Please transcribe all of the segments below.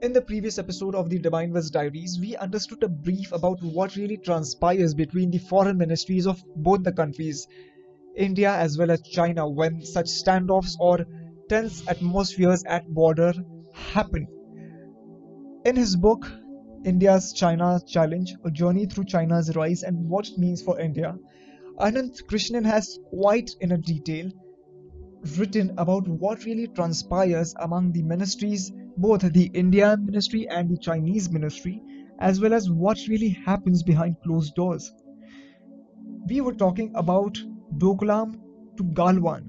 In the previous episode of the Divine Buzz Diaries, we understood a brief about what really transpires between the foreign ministries of both the countries, India as well as China, when such standoffs or tense atmospheres at border happen. In his book, India's China Challenge, A Journey Through China's Rise and What It Means for India, Ananth Krishnan has quite in a detail written about what really transpires among the ministries both the Indian ministry and the Chinese ministry, as well as what really happens behind closed doors. We were talking about Doklam to Galwan.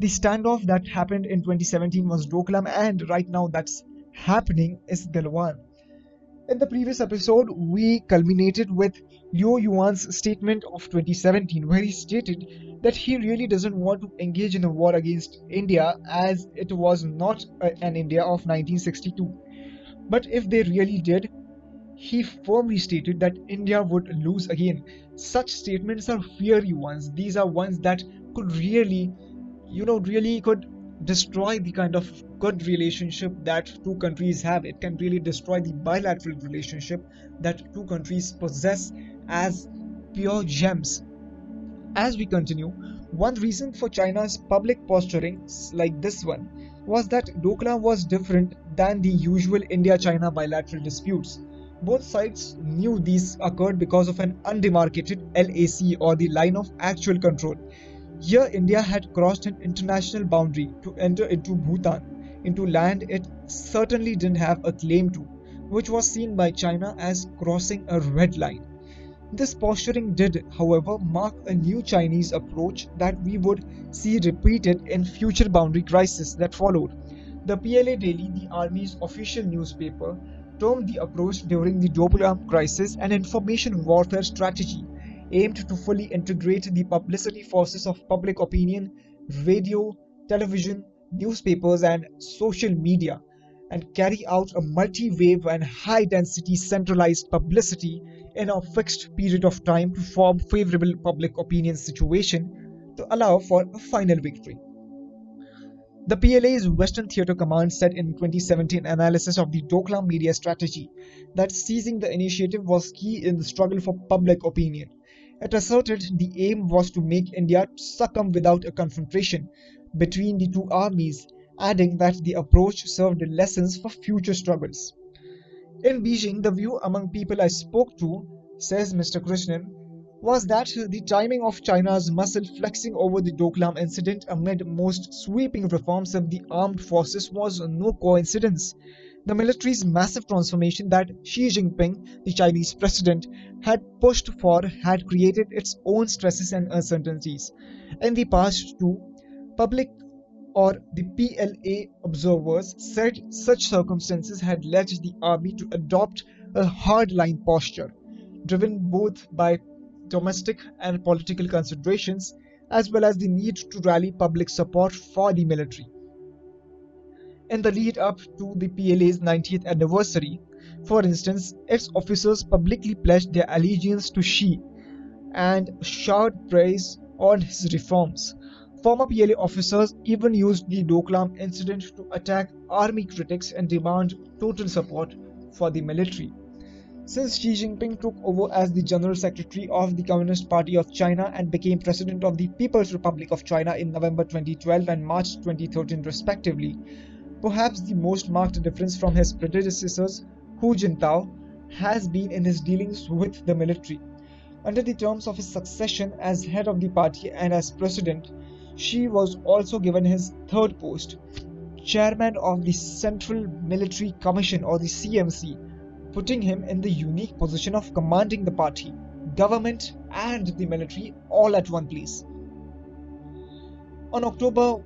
The standoff that happened in 2017 was Doklam, and right now that's happening is Galwan. In the previous episode, we culminated with Luo Yuan's statement of 2017, where he stated that he really doesn't want to engage in a war against India as it was not an India of 1962. But if they really did, he firmly stated that India would lose again. Such statements are fiery ones. These are ones that could really, you know, really could destroy the kind of good relationship that two countries have. It can really destroy the bilateral relationship that two countries possess as pure gems. As we continue, one reason for China's public posturing like this one was that Doklam was different than the usual India-China bilateral disputes. Both sides knew these occurred because of an undemarcated LAC or the line of actual control. Here India had crossed an international boundary to enter into Bhutan, into land it certainly didn't have a claim to, which was seen by China as crossing a red line. This posturing did, however, mark a new Chinese approach that we would see repeated in future boundary crises that followed. The PLA Daily, the army's official newspaper, termed the approach during the Doklam crisis an information warfare strategy aimed to fully integrate the publicity forces of public opinion, radio, television, newspapers, and social media and carry out a multi-wave and high-density centralized publicity in a fixed period of time to form favorable public opinion situation to allow for a final victory. The PLA's Western Theatre Command said in 2017 analysis of the Doklam media strategy that seizing the initiative was key in the struggle for public opinion. It asserted the aim was to make India succumb without a confrontation between the two armies adding that the approach served lessons for future struggles. In Beijing, the view among people I spoke to, says Mr. Krishnan, was that the timing of China's muscle flexing over the Doklam incident amid most sweeping reforms of the armed forces was no coincidence. The military's massive transformation that Xi Jinping, the Chinese president, had pushed for had created its own stresses and uncertainties. In the past, too, public or the PLA observers said such circumstances had led the army to adopt a hardline posture, driven both by domestic and political considerations, as well as the need to rally public support for the military. In the lead up to the PLA's 90th anniversary, for instance, its officers publicly pledged their allegiance to Xi and showered praise on his reforms. Former PLA officers even used the Doklam incident to attack army critics and demand total support for the military. Since Xi Jinping took over as the General Secretary of the Communist Party of China and became President of the People's Republic of China in November 2012 and March 2013 respectively, perhaps the most marked difference from his predecessors, Hu Jintao, has been in his dealings with the military. Under the terms of his succession as head of the party and as president, Xi was also given his third post, chairman of the Central Military Commission or the CMC, putting him in the unique position of commanding the party, government, and the military all at one place. On October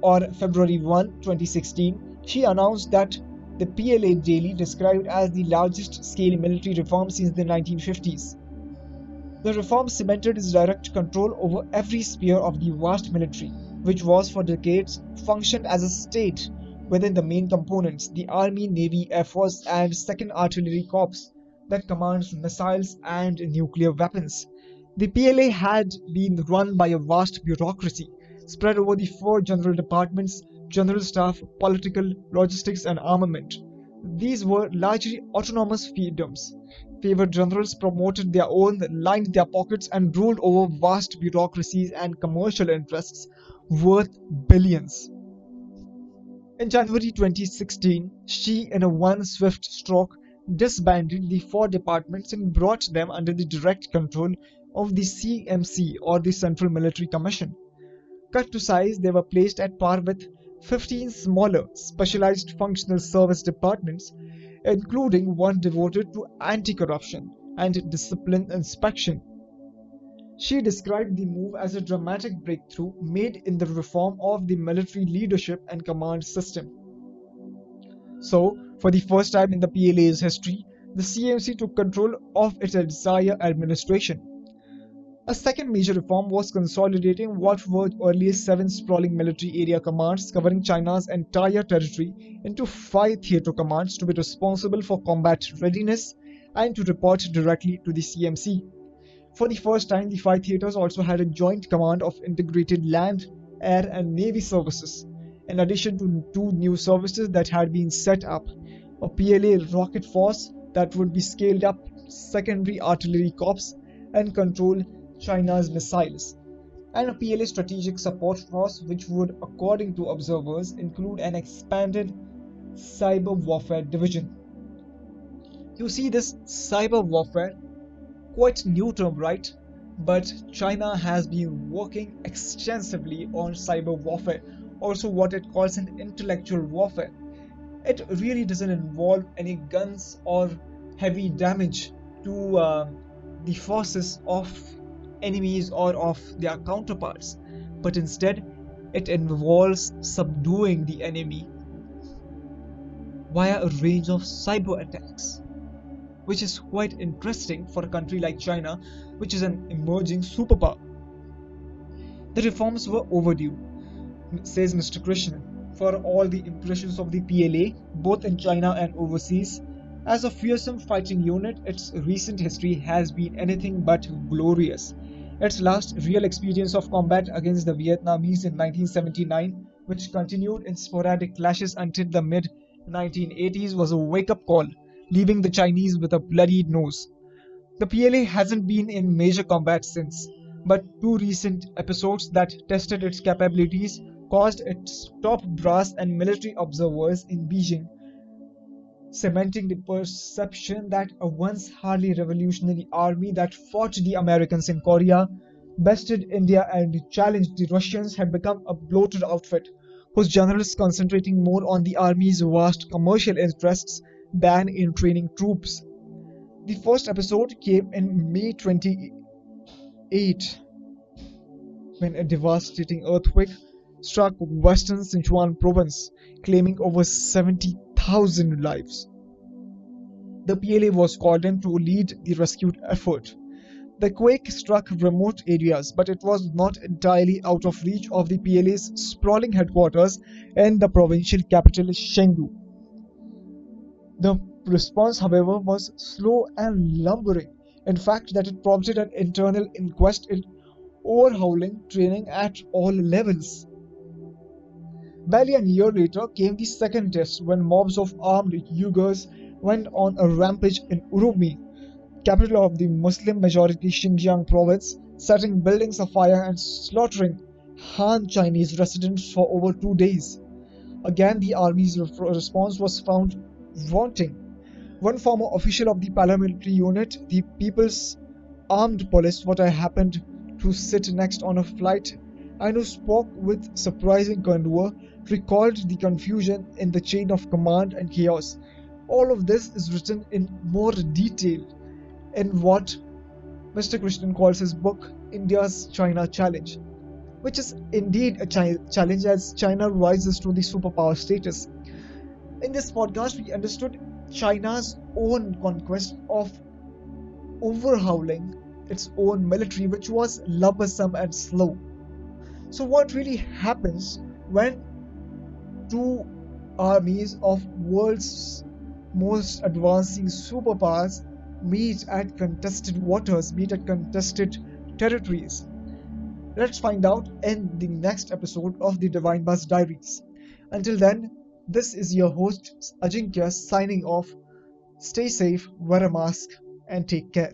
or February 1, 2016, Xi announced that the PLA Daily described as the largest scale military reform since the 1950s. The reform cemented his direct control over every sphere of the vast military, which was for decades functioned as a state within the main components, the Army, Navy, Air Force and 2nd Artillery Corps that commands missiles and nuclear weapons. The PLA had been run by a vast bureaucracy spread over the four general departments, general staff, political, logistics and armament. These were largely autonomous fiefdoms. Favored generals promoted their own, lined their pockets, and ruled over vast bureaucracies and commercial interests worth billions. In January 2016, Xi, in a one swift stroke, disbanded the four departments and brought them under the direct control of the CMC or the Central Military Commission. Cut to size, they were placed at par with 15 smaller, specialized functional service departments, including one devoted to anti corruption and discipline inspection. Xi described the move as a dramatic breakthrough made in the reform of the military leadership and command system. So, for the first time in the PLA's history, the CMC took control of its entire administration. A second major reform was consolidating what were earlier seven sprawling military area commands covering China's entire territory into five theater commands to be responsible for combat readiness and to report directly to the CMC. For the first time, the five theaters also had a joint command of integrated land, air, and navy services, in addition to two new services that had been set up a PLA rocket force that would be scaled up, secondary artillery corps, and control China's missiles, and a PLA strategic support force which would, according to observers, include an expanded cyber warfare division. You see, this cyber warfare, quite new term, right? But China has been working extensively on cyber warfare, also what it calls an intellectual warfare. It really doesn't involve any guns or heavy damage to uh, the forces of enemies or of their counterparts, but instead it involves subduing the enemy via a range of cyber attacks, which is quite interesting for a country like China, which is an emerging superpower. The reforms were overdue, says Mr. Krishnan, for all the impressions of the PLA, both in China and overseas. As a fearsome fighting unit, its recent history has been anything but glorious. Its last real experience of combat against the Vietnamese in 1979, which continued in sporadic clashes until the mid 1980s, was a wake up call, leaving the Chinese with a bloodied nose. The PLA hasn't been in major combat since, but two recent episodes that tested its capabilities caused its top brass and military observers in Beijing cementing the perception that a once hardly revolutionary army that fought the Americans in Korea, bested India, and challenged the Russians had become a bloated outfit whose generals concentrating more on the army's vast commercial interests than in training troops. The first episode came in May 28 when a devastating earthquake struck western Sichuan province, claiming over 70,000 lives. The PLA was called in to lead the rescue effort. The quake struck remote areas, but it was not entirely out of reach of the PLA's sprawling headquarters in the provincial capital Chengdu. The response, however, was slow and lumbering. In fact, that it prompted an internal inquest in overhauling training at all levels. Barely a year later came the second test when mobs of armed Uyghurs went on a rampage in Urumqi, capital of the Muslim majority Xinjiang province, setting buildings afire and slaughtering Han Chinese residents for over two days. Again, the army's response was found wanting. One former official of the paramilitary unit, the People's Armed Police, what I happened to sit next on a flight and who spoke with surprising candor recalled the confusion in the chain of command and chaos. All of this is written in more detail in what Mr. Krishnan calls his book India's China Challenge, which is indeed a challenge as China rises to the superpower status. In this podcast, we understood China's own conquest of overhauling its own military, which was lumbersome and slow. So, what really happens when two armies of world's most advancing superpowers meet at contested waters, meet at contested territories. Let's find out in the next episode of the Divine Buzz Diaries. Until then, This is your host Ajinkya signing off. Stay safe, wear a mask, and take care.